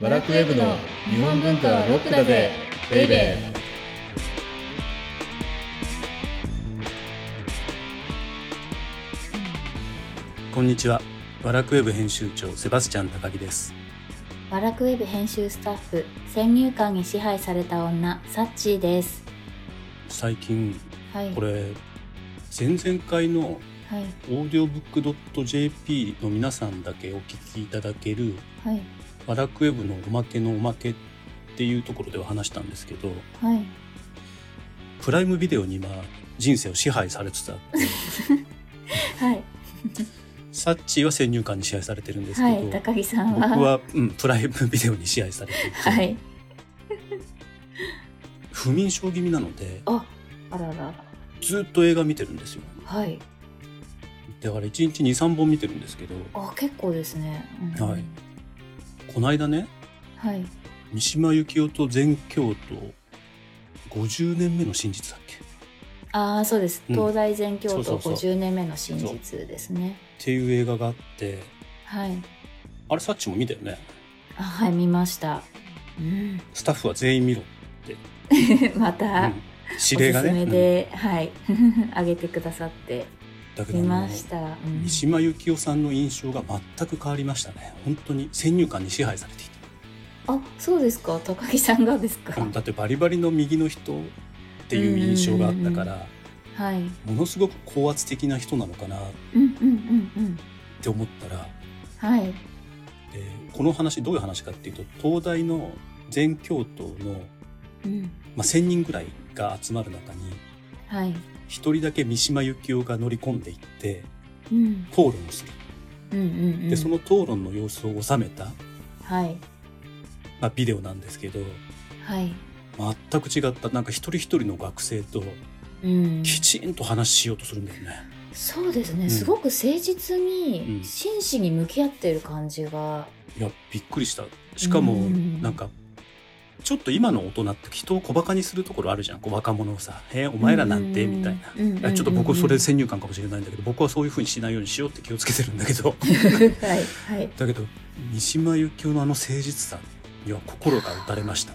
バラクウェブの日本文化はロックだぜベイベーこんにちは。ワラクウェブ編集長セバスチャン高木です。バラクウェブ編集スタッフ先入観に支配された女サッチーです最近はいこれ前々回のはいオーディオブックドット JP の皆さんだけお聞きいただけるはいワラクウェブのおまけのおまけっていうところでは話したんですけど、はい。プライムビデオに今人生を支配されつつあって、はい。サッチーは先入観に支配されてるんですけど、はい高木さんは。僕は、うん、プライムビデオに支配されていて、はい。不眠症気味なのでああらら。ずっと映画見てるんですよ。はい。だから1日23本見てるんですけど。あ結構ですね、うん。はいこの間ねはい。三島由紀夫と全教徒50年目の真実だっけ？っああそうです。うん。東大全教徒そうそうそう。50年目の真実ですね。ていう映画があって。はい。あれサッチも見たよね？あはい見ました。うん。スタッフは全員見ろ、まうた、ん、指令がね。おすすめで、はい。あげてくださって。うんだけどました、うん。三島由紀夫さんの印象が全く変わりましたね。本当に先入観に支配されていあそうですか。高木さんがですか、だってバリバリの右の人っていう印象があったからはい。ものすごく高圧的な人なのかな。って思ったらはい。でこの話どういう話かっていうと東大の全教徒の、うん。まあ、1,000人ぐらいが集まる中にはい一人だけ三島由紀夫が乗り込んでいってうん。討論をする。うんうんうん。でその討論の様子を収めた、はい。まあ、ビデオなんですけどはい。全く違ったなんか一人一人の学生とうん。きちんと話しようとするんですね。そうですね、うん。すごく誠実うん。に真摯に向き合ってる感じが、いやびっくりした。しかもうん。なんかちょっと今の大人って人を小バカにするところあるじゃん。こう若者をさ「えお前らなんて」みたいな。うんうんうんうん。ちょっと僕それ先入観かもしれないんだけど僕はそういうふうにしないようにしようって気をつけてるんだけど。はいはい。だけど三島由紀夫のあの誠実さには心が打たれました。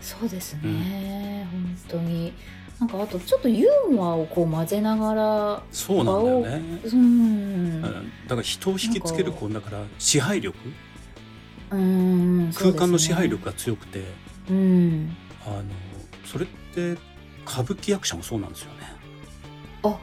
そうですね、本当に。なんかあとちょっとユーモアをこう混ぜながらそうなんだよね、うん。うん。だから人を引きつけるなんかこうだから支配力？うん空間の支配力が強くて、うん。あのそれって歌舞伎役者もそうなんですよね。あ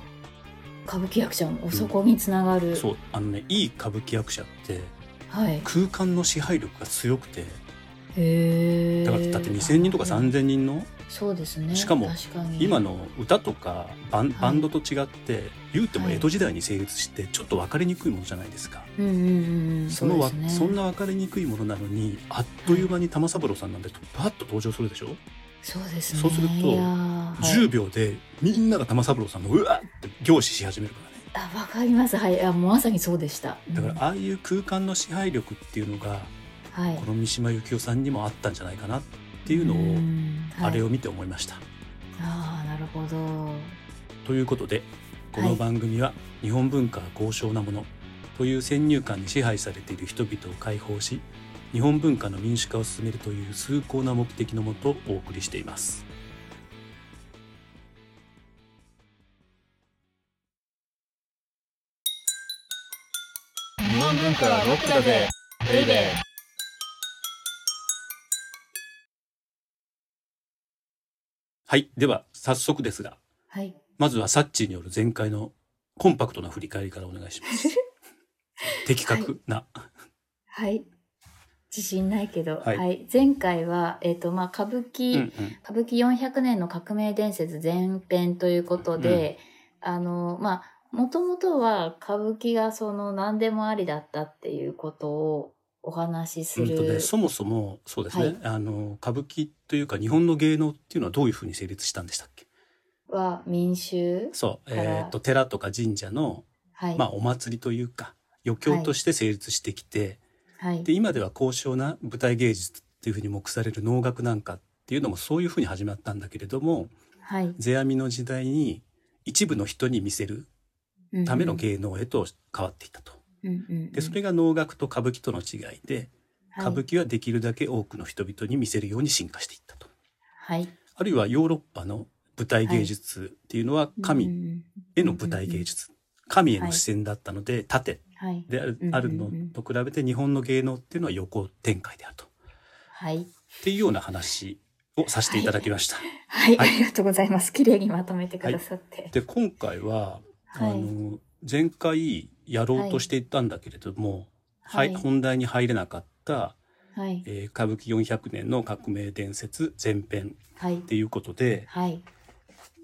歌舞伎役者もそこにつながる、そうあのねいい歌舞伎役者ってはい。空間の支配力が強くて。へえだからだって2,000人とか3,000人のそうですね。しかも今の歌とかバンはい。バンドと違って言うてもはい。江戸時代に成立してちょっと分かりにくいものじゃないですか。そのわそんな分かりにくいものなのにあっという間に玉三郎さんなんでパッと登場するでしょ、そうですね。そうするといやーはい。10秒でみんなが玉三郎さんのうわっって凝視し始めるからね。あわかります。はい。あもうまさにそうでした。だからうん。ああいう空間の支配力っていうのがはい。この三島由紀夫さんにもあったんじゃないかな。っていうのをんはいあれを見て思いました。ああなるほどということでこの番組は日本文化は高尚なものという先入観に支配されている人々を解放し日本文化の民主化を進めるという崇高な目的のもとお送りしています。日本文化はロックだぜベイベーはいでは早速ですがはい。まずはサッチーによる前回のコンパクトな振り返りからお願いします。的確な、はい。自信ないけど、はい。はい、前回は、えっ、と、まあ、歌舞うん伎、うん。歌舞伎400年の革命伝説前編ということで、あの、まあ、もともとは歌舞伎がその何でもありだったっていうことをお話しする。うね、そもそもそうですね、はいあの歌舞伎というか日本の芸能っていうのはどういうふうに成立したんでしたっけ？は民衆そう、えー、と寺とか神社の、はい。まあ、お祭りというか余興として成立してきて、はい。で今では高尚な舞台芸術っていうふうに目される能楽なんかっていうのもそういうふうに始まったんだけれどもはい。世阿弥の時代に一部の人に見せるための芸能へと変わっていったと。うんでそれが能楽と歌舞伎との違いで、はい歌舞伎はできるだけ多くの人々に見せるように進化していったと。はい。あるいはヨーロッパの舞台芸術っていうのはう神んへの舞台芸術。神への視線だったので縦はい。であるあるのと比べて日本の芸能っていうのは横展開であると。はい。っていうような話をさせていただきました。はい。はいありがとうございます。綺麗にまとめてくださって。で今回は、はいあの前回やろうとしていたんだけれども、はいはい本題に入れなかった、はい。えー歌舞伎400年の革命伝説前編はいっ。ていうことではい。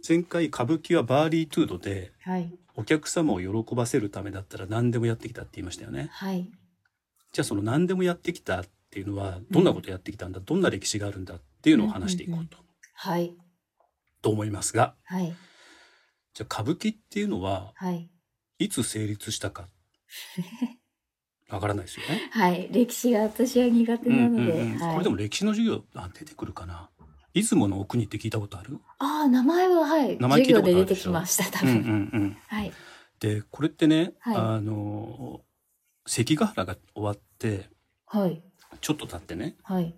前回歌舞伎はバーリートゥードではい。お客様を喜ばせるためだったら何でもやってきたって言いましたよね。はい。じゃあその何でもやってきたっていうのはどんなことやってきたんだ、どんな歴史があるんだっていうのを話していこうと,、はい。と思いますがはい。じゃあ歌舞伎っていうのははい。いつ成立したか わからないですよね。はい。歴史が私は苦手なので。うんうんうんはいこれでも歴史の授業あ出てくるかな出雲の奥にって聞いたことある？ああ、名前は、はい。名前聞いたことあるでしょ？てきました、多うんうん分。うんはい。でこれってね、はいあの関ヶ原が終わってはい。ちょっと経ってねはい。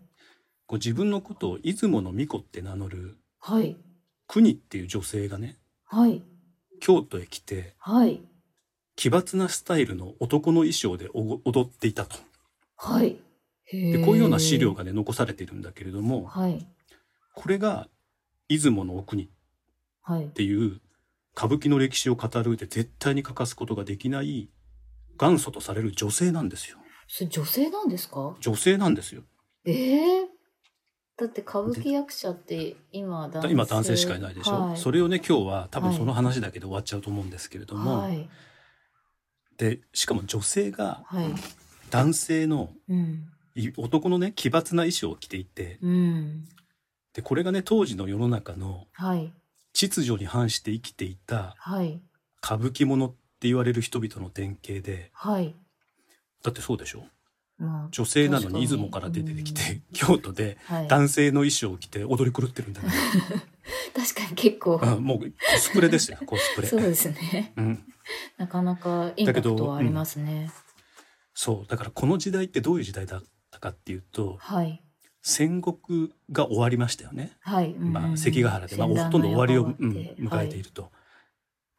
こう自分のことを出雲の巫女って名乗るはい。国っていう女性がねはい。京都へ来てはい。奇抜なスタイルの男の衣装で踊っていたと。はい。ででこういうような資料がね残されているんだけれどもはい。これが出雲の奥にっはい。てい。う歌舞伎の歴史を語る上で絶対に欠かすことができない元祖とされる女性なんですよ。それ女性なんですか？女性なんですよ。ええだって歌舞伎役者って今男性今男性しかいないでしょ、はい、それをね今日は多分はい。その話だけで終わっちゃうと思うんですけれども、はい。でしかも女性がはい。男性のうん。い男のね奇抜な衣装を着ていてうん。でこれがね当時の世の中のはい。秩序に反して生きていたはい。歌舞伎者って言われる人々の典型ではい。だってそうでしょ？まあ、女性なのに出雲から出てきて、京都ではい、男性の衣装を着て踊り狂ってるんだ。か 確かに結構、ら、うんもうコスプレですよコスプレ。そうですね。うん、なかなかインパクトはありますね。そうだからこの時代ってどういう時代だったかっていうとはい。戦国が終わりましたよね、はい。うん。うんまあ、関ヶ原で、まあ、ほとんど終わりを、がうん迎えていると。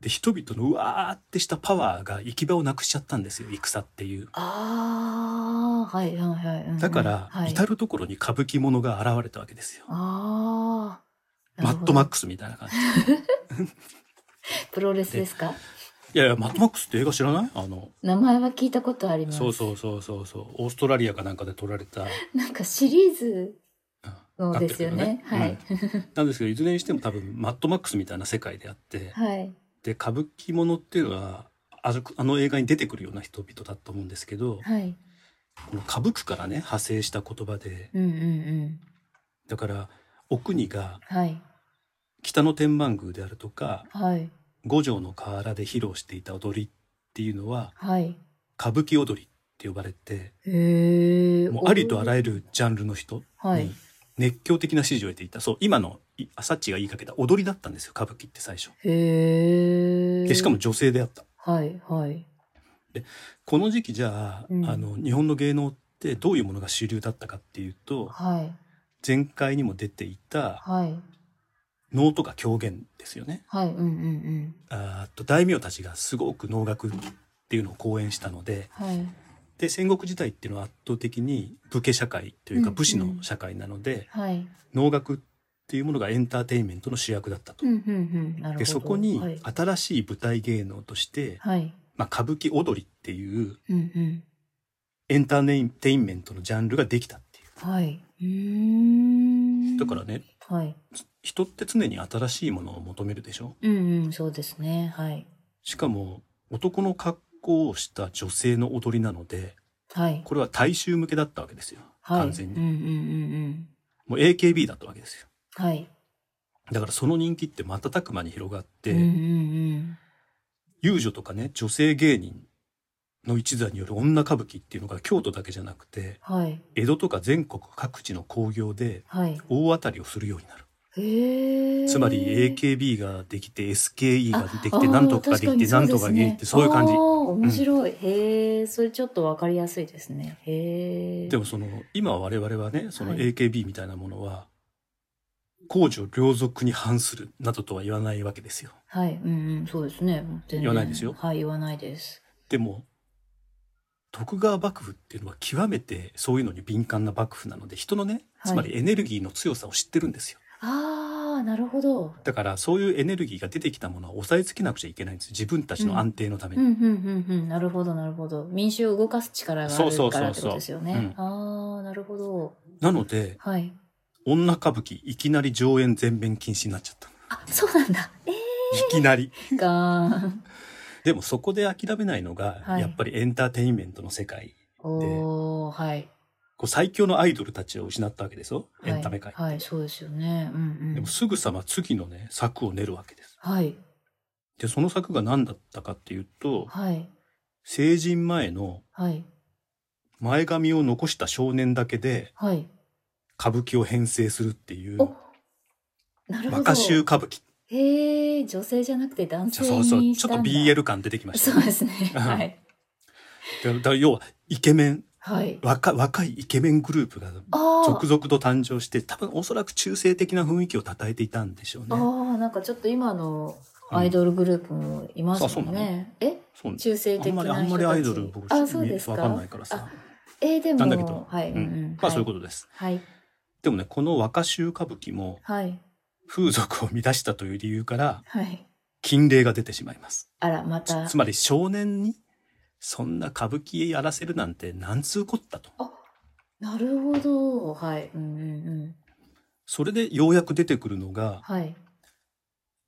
で人々のうわーってしたパワーが行き場をなくしちゃったんですよ戦っていう。ああ、はいはいはいうんうん。だから、はい、至る所に歌舞伎者が現れたわけですよ。ああ。マッドマッククスみたいな感じ。プロレスですか？いやいや、マッドマックスって映画知らない？あの、名前は聞いたことあります。そうそうそうそうそう、オーストラリアかなんかで撮られた。なんかシリーズですよね。なはい。なんですけど、いずれにしても多分、マッドマックスみたいな世界であって、はい。で、歌舞伎者っていうのは、あの映画に出てくるような人々だと思うんですけど、はい。この歌舞伎からね、派生した言葉で、うんうんうん。だから、お国がはい。北の天満宮であるとか、はい。五条の河原で披露していた踊りっていうのは、はい。歌舞伎踊りって呼ばれて。もうありとあらゆゆるジャンルの人はいに熱狂的な支持を得ていた。そう、今のいアサッチが言いかけた踊りだったんですよ、歌舞伎って最初。で、しかも女性であった。はいはい。この時期じゃあ、うんあの、日本の芸能ってどういうものが主流だったかっていうと、はい。前回にも出ていたはい。能とか狂言ですよね。はい。うんうんうん。あと大名たちがすごく能楽っていうのを講演したので、はい。で戦国時代っていうのは圧倒的に武家社会というかうん武士の社会なので、はい。能楽っていうものがエンターテインメントの主役だったと。うんうんうん。でそこにはい。新しい舞台芸能として、はい。まあ、歌舞伎踊りっていううんうん。エンターテインメントのジャンルができたっていう。はい。う。だからねはい。人って常に新しいものを求めるでしょ？うんうん、そうですね。はい。しかも男の格好をした女性の踊りなのではい。これは大衆向けだったわけですよはい。完全にうんうんうんうん。もう AKB だったわけですよはい。だからその人気って瞬く間に広がって、うんうんうん。遊女とかね女性芸人の一座による女歌舞伎っていうのが京都だけじゃなくてはい。江戸とか全国各地の興行ではい。大当たりをするようになるへえ。つまり AKB ができて SKE ができあてなんとかができてなんとかができてそういう感じ面白い。へえ、それちょっとわかりやすいですね。へえ。でもその今我々はねそのはい AKB みたいなものは公序良俗に反するなどとは言わないわけですよはい、うんうん、そうですね。言わないですよはい、言わないです。でも徳川幕府っていうのは極めてそういうのに敏感な幕府なので人のねはいつまりエネルギーの強さを知ってるんですよ、ああ、なるほど。だからそういうエネルギーが出てきたものは抑えつけなくちゃいけないんです自分たちの安定のために、うん、うん、うん、うん。なるほど、なるほど。民衆を動かす力があそうそうそうそうるからってことですよね。ああ、なるほど。なのではい。女歌舞伎いきなり上演全面禁止になっちゃったあ、そうなんだ。えいきなりー、ガーン。でもそこで諦めないのが、はいやっぱりエンターテインメントの世界おー、はい。こう最強のアイドルたちを失ったわけですよエンタメ界、はい、はい、そうですよね。うん、うん。でもすぐさま次のね作を練るわけですはい、でその作が何だったかっていうとはい、成人前のはい、前髪を残した少年だけではい。歌舞伎を編成するっていうおなるほど。若衆歌舞伎へえ、女性じゃなくて男性そうそうちょっと。BL 感出てきましたそうですね。うんはい。だだから要はイケメンはい。若若いイケメングループがあ続々と誕生して多分おそらく中性的な雰囲気を称えていたんでしょうあ、ね。ああ、なんかちょっと今のアイドルグループもいますあそうんね。え？そう中性的なあんまりアイドル僕。わかんないからさあ。えーでも、なんだけどはい。うんんまあそういうこことです。と。はい。でもねこの若衆歌舞伎もはい。風俗を乱したという理由からはい。禁令が出てしまいます。あら、またつ。まり少年にそんな歌舞伎やらせるなんてなんつうこったと。なるほど。はい。うんうんうん。それでようやく出てくるのがはい。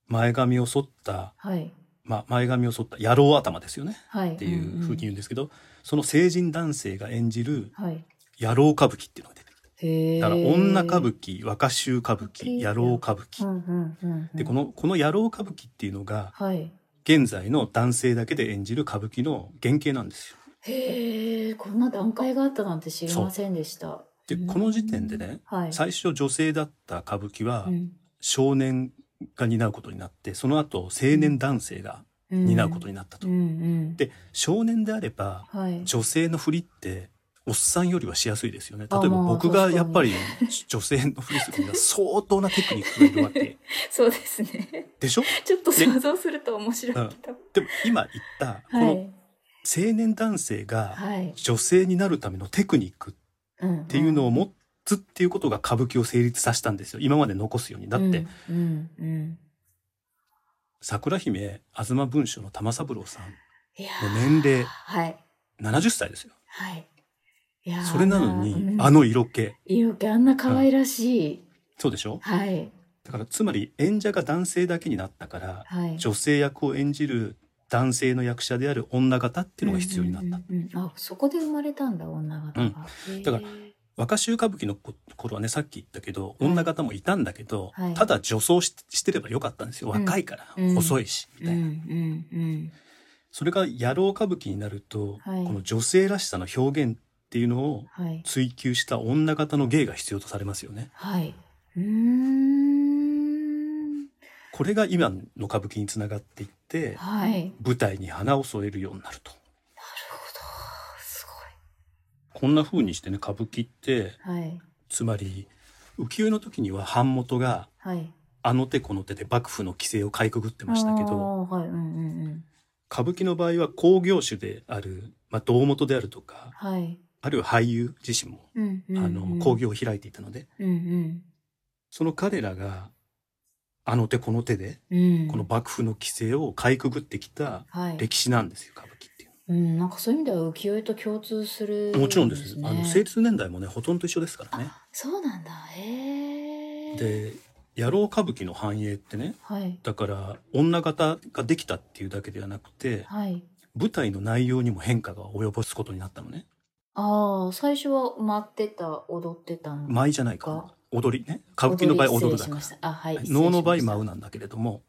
前髪を剃った、はい。まあ、前髪を剃った野郎頭ですよねはい。っっていうふうに言うんですけど、その成人男性が演じるはい。野郎歌舞伎っていうのが出て。だから女歌舞伎、若衆歌舞伎、歌舞伎野郎歌舞伎。うんうんうんうん。で、この、この野郎歌舞伎っていうのが、はい。現在の男性だけで演じる歌舞伎の原型なんですよ。へえ、こんな段階があったなんて知りませんでした。で、うんこの時点でね、はい。最初女性だった歌舞伎はうん少年が担うことになって、その後青年男性が担うことになったと。うんうん。で、少年であれば、はい。女性のふりって、おっさんよりはしやすいですよね。例えば僕がやっぱり女性のふりするには相当なテクニックがいるわけ そうですね。でしょ？ちょっと想像すると面白いけど。でも今言った、このはい。青年男性がはい。女性になるためのテクニックっていうのを持つっていうことが歌舞伎を成立させたんですよ。今まで残すように。だって、、うん、うん。桜姫、東文書の玉三郎さんの年齢はい。70歳ですよ。はい。それなのに、うんあの色気。色気あんな可愛らしい。そうでしょ？はい。だからつまり演者が男性だけになったから、はい。女性役を演じる男性の役者である女方っていうのが必要になった。うんうんうんあ、そこで生まれたんだ、女方が。へーだから若衆歌舞伎の頃はねさっき言ったけど女方もいたんだけど、はいただ女装ししてればよかったんですよ若いから、うん細いしみうん、うたいな、ん、うん。それが野郎歌舞伎になると、はいこの女性らしさの表現っていうのをはい。追求した女方の芸が必要とされますよねはい。うーん。これが今の歌舞伎につながっていってはい。舞台に花を添えるようになるとなるほど。すこんな風にしてね歌舞伎ってごい。はい。つまり浮世絵の時には版元がはい。あの手この手で幕府の規制をかいくぐってましたけどはい。うんうんうん。歌舞伎の場合は興行種である、まあ、胴元であるとかはい。あるいは俳優自身も、うんうんうん。あの興行を開いていたのでうんその彼らがあの手この手でうん。うん。この幕府の規制をかいくぐってきたはい。歴史なんですよ歌舞伎っていううん、なんかそういう意味では浮世絵と共通する、のはもちろんですねあの成立年代もねほとんど一緒ですからねそうなんだ。へえ。、で野郎歌舞伎の繁栄ってねはい。だから女方ができたっていうだけではなくてはい。舞台の内容にも変化が及ぼすことになったのねああ、最初は待ってた、踊ってたん舞じゃないか踊りね歌舞伎の場合踊るだからしましたあ、はい。能の場合舞うなんだけれども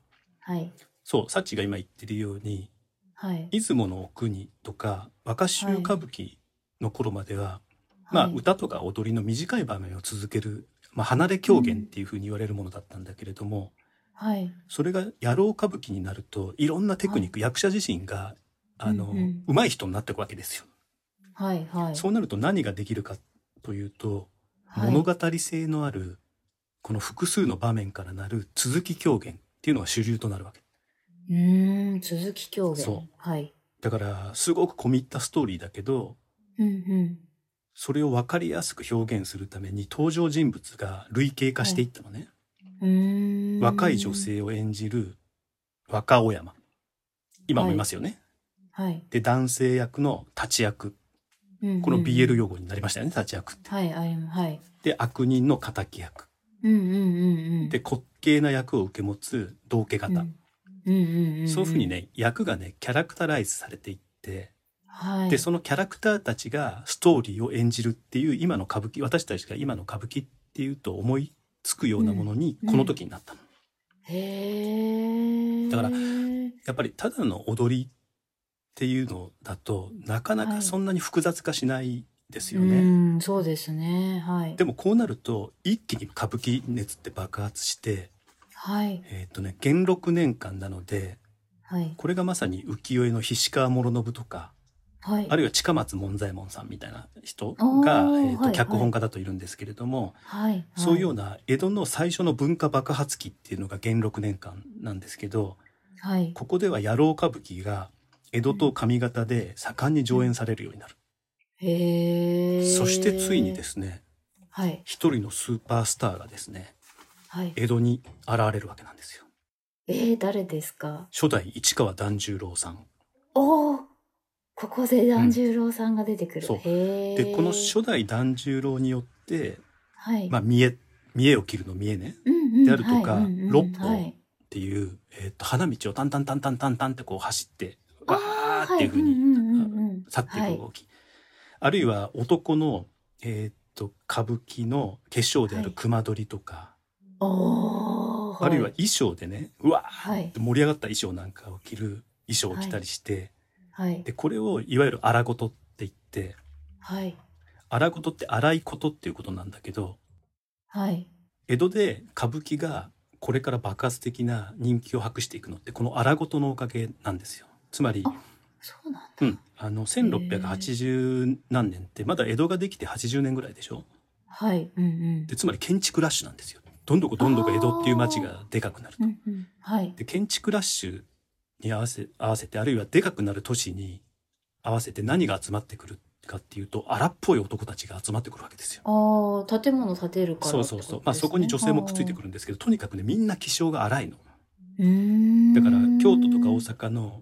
たはい。そうサッチが今言ってるようにはい。出雲の国とか若衆歌舞伎の頃までは、まあはい歌とか踊りの短い場面を続けるまあ、離れ狂言っていうふうに言われるものだったんだけれども、はい。それが野郎歌舞伎になるといろんなテクニック、役者自身があの、うんうん上手い人になっていくわけですよ。はい。はい。そうなると何ができるかというと、はい物語性のあるこの複数の場面からなる続き狂言っていうのが主流となるわけ。うーん、続き狂言。そうはい。だからすごく込み入ったストーリーだけどうんうん。それを分かりやすく表現するために登場人物が類型化していったのね。うーん。若い女。性を演じる若尾山。今もいますよね。はい。で男性役の立ち役。うんうんこの BL 用語になりましたよね、立ち役って。はい。はい。で悪人の敵役。うんうんうんうん。で滑稽な役を受け持つ道家型。うん、うんうんうん。そういうふうに。ね役がねキャラクタライズされていって、はい。でそのキャラクターたちがストーリーを演じるっていう今の歌舞伎私たちが今の歌舞伎っていうと思いつくようなものにうんこの時になったの。へえ。だからやっぱりただの踊りっていうのだとなかなかそんなに複雑化しないですよね。うん、そうですね。はい。でもこうなると一気に歌舞伎熱って爆発して、はい。えっ、とね元禄年間なのではい。これがまさに浮世絵の菱川諸信とかはい。あるいは近松門左衛門さんみたいな人が、えーとはいはい脚本家だといるんですけれども、はい。そういうような。な江戸の最初の文化爆発期っていうのが元禄年間なんですけどはい。ここでは野郎歌舞伎が江戸と上方で盛んに上演されるようになる、へえ。そしてついにですねはい。一人のスーパースターがですねはい。江戸に現れるわけなんですよえー、誰ですか？初代市川團十郎さんおおここで團十郎さんが出てくる。そうへえ。でこの初代團十郎によって、はい。まあ、見え見栄を切るの見えねうんうんであるとかはいうんうん六歩はいっていう、えー、と花道をタンタンタンタンタンタンってこう走ってあわーーっていうふうに去ってい。く動き、あるいは男の、えー、と歌舞伎の化粧であるはい。熊取とか、おーあるいは衣装でねうわーはい。って盛り上がった衣装なんかを着る衣装を着たりして、はい。でこれをいわゆる荒事って言って。はい。荒事って荒いことっていうことなんだけど。はい。江戸で歌舞伎がこれから爆発的な人気を博していくのってこの荒事のおかげなんですよ。つまりあそうなんだ。うん、あの1680何年ってまだ江戸ができて80年ぐらいでしょ？はい。うんうん。でつまり建築ラッシュなんですよどんどこどんどこ江戸っていう町がでかくなるとうんうん。はい。で建築ラッシュに合わせ合わせてあるいはでかくなる都市に合わせて何が集まってくるかっていうと荒っぽい男たちが集まってくるわけですよああ、建物建てるからそうそうそうまあそこに女性もくっついてくる。るんですけどとにかくねみんな気性が荒いのだから京都とか大阪の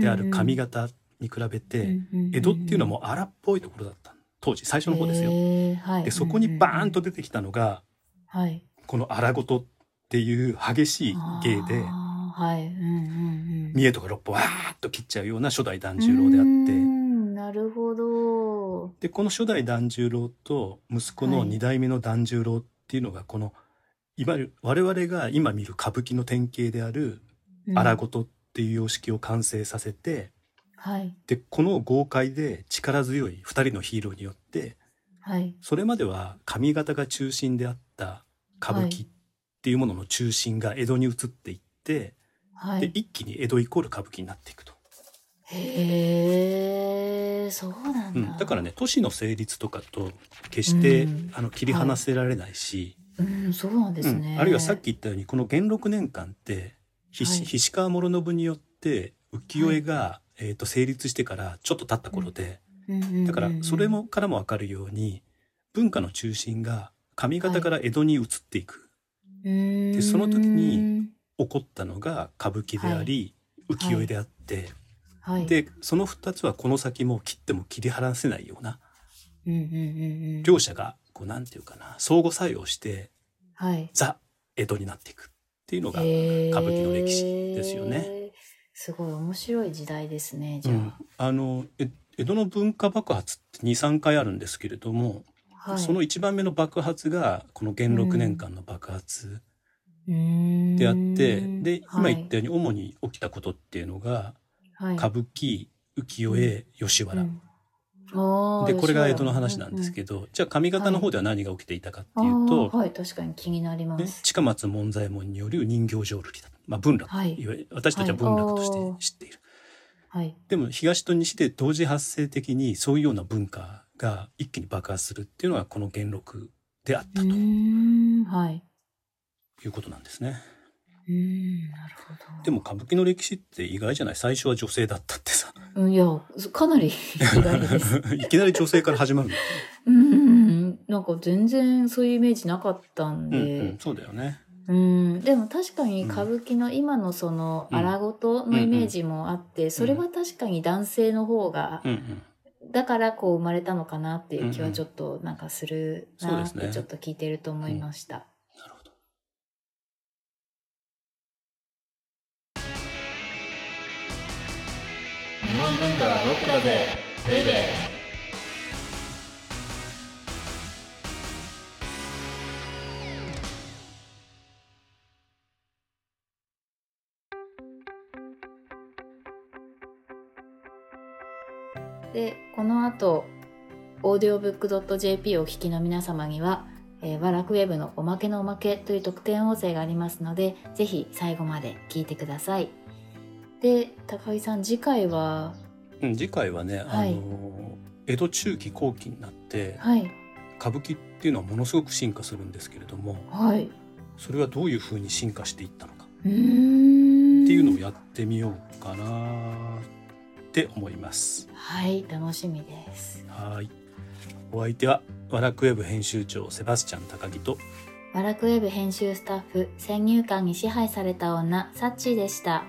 である上方に比べて江戸っていうのはもう荒っぽいところだった当時最初の方ですよ。でそこにバーンとで。出てきたのがはい。この荒事っていう激しい芸ではい。うんうんうん。見栄とか六歩わーっと切っちゃうような初代團十郎であってんなるほど。でこの初代團十郎と息子のはい二代目の團十郎っていうのがこのいわゆる我々が今見る歌舞伎の典型であるうん荒事っていう様式を完成させて、はい。でこの豪快で力強い二人のヒーローによってはい。それまでは上方が中心であった歌舞伎っていうものの中心が江戸に移っていって、はい。で一気に江戸イコール歌舞伎になっていくと、へえ、そうなんだ。うん、だからね都市の成立とかと決して、うんあの切り離せられないし、うん、そうなんですね。うんあるいはさっき言ったようにこの元禄年間って菱川諸信によって浮世絵が、えー、と成立してからちょっと経った頃で、だからそれもからも分かるように文化の中心が上方から江戸に移っていく、ででその時に、起こったのが歌舞伎であり、浮世絵であって、はい、でその2つはこの先も切っても切り離せないような両者がこうなんていうかな相互作用してはい、ザ江戸になっていくっていうのが、歌歌舞伎の歴史ですよね。すごい面白い時代ですね。じゃうんあのえ江戸の文化爆発って23回あるんですけれども、あ、はい、その1番目の爆発がこの元禄年間の爆発でであって、で今言ったように主に起きたことっていうのが、はい、歌舞伎浮世絵吉原、うんでこれが江戸の話なんですけど、じゃあ上方の方では何が起きていたかってあいうと、ーはい。確かに気になりまね、す、近松門左衛門による人形浄瑠璃だ、まあ、文楽、はい。いわゆる私たちは文楽として知っている、はい。でも東と西で同時発生的にそういうような文化が一気に爆発するっていうのがこの元禄であったとうーん。はい。いうことなんですね。うーんなるほど。でも歌舞伎の歴史って意外じゃない？最初は女性だったってさ。うんいやかなり 意外です。いきなり女性から始まるの、うんなんか全然そういうイメージなかったんうんで、うん、そうだよね。うん、でも確かに歌舞伎の今のそのうん。荒事のイメージもあって、それは確かに男性の方が、うんうん。だからこう生まれたのかなっていう気はちょっとなんかするなってちょっと聞いてると思いました。なるほど。本文化はロックだぜベイベーでこの後オーディオブックドット JP をお聞きの皆様には、えー、ワラクウェブのおまけのおまけという特典音声がありますのでぜひ最後まで聞いてください。で高木さん次回は？うん、次回はね、はいあの江戸中期後期になってはい歌舞伎っていうのはものすごく進化するんですけれどもはいそれはどういうふうに進化していったのかっていうのをやってみようかなって思います。はい楽しみです。はいお相手はワラクウェブ編集長セバスチャン高木とワラクウェブ編集スタッフ先入観に支配された女サッチーでした。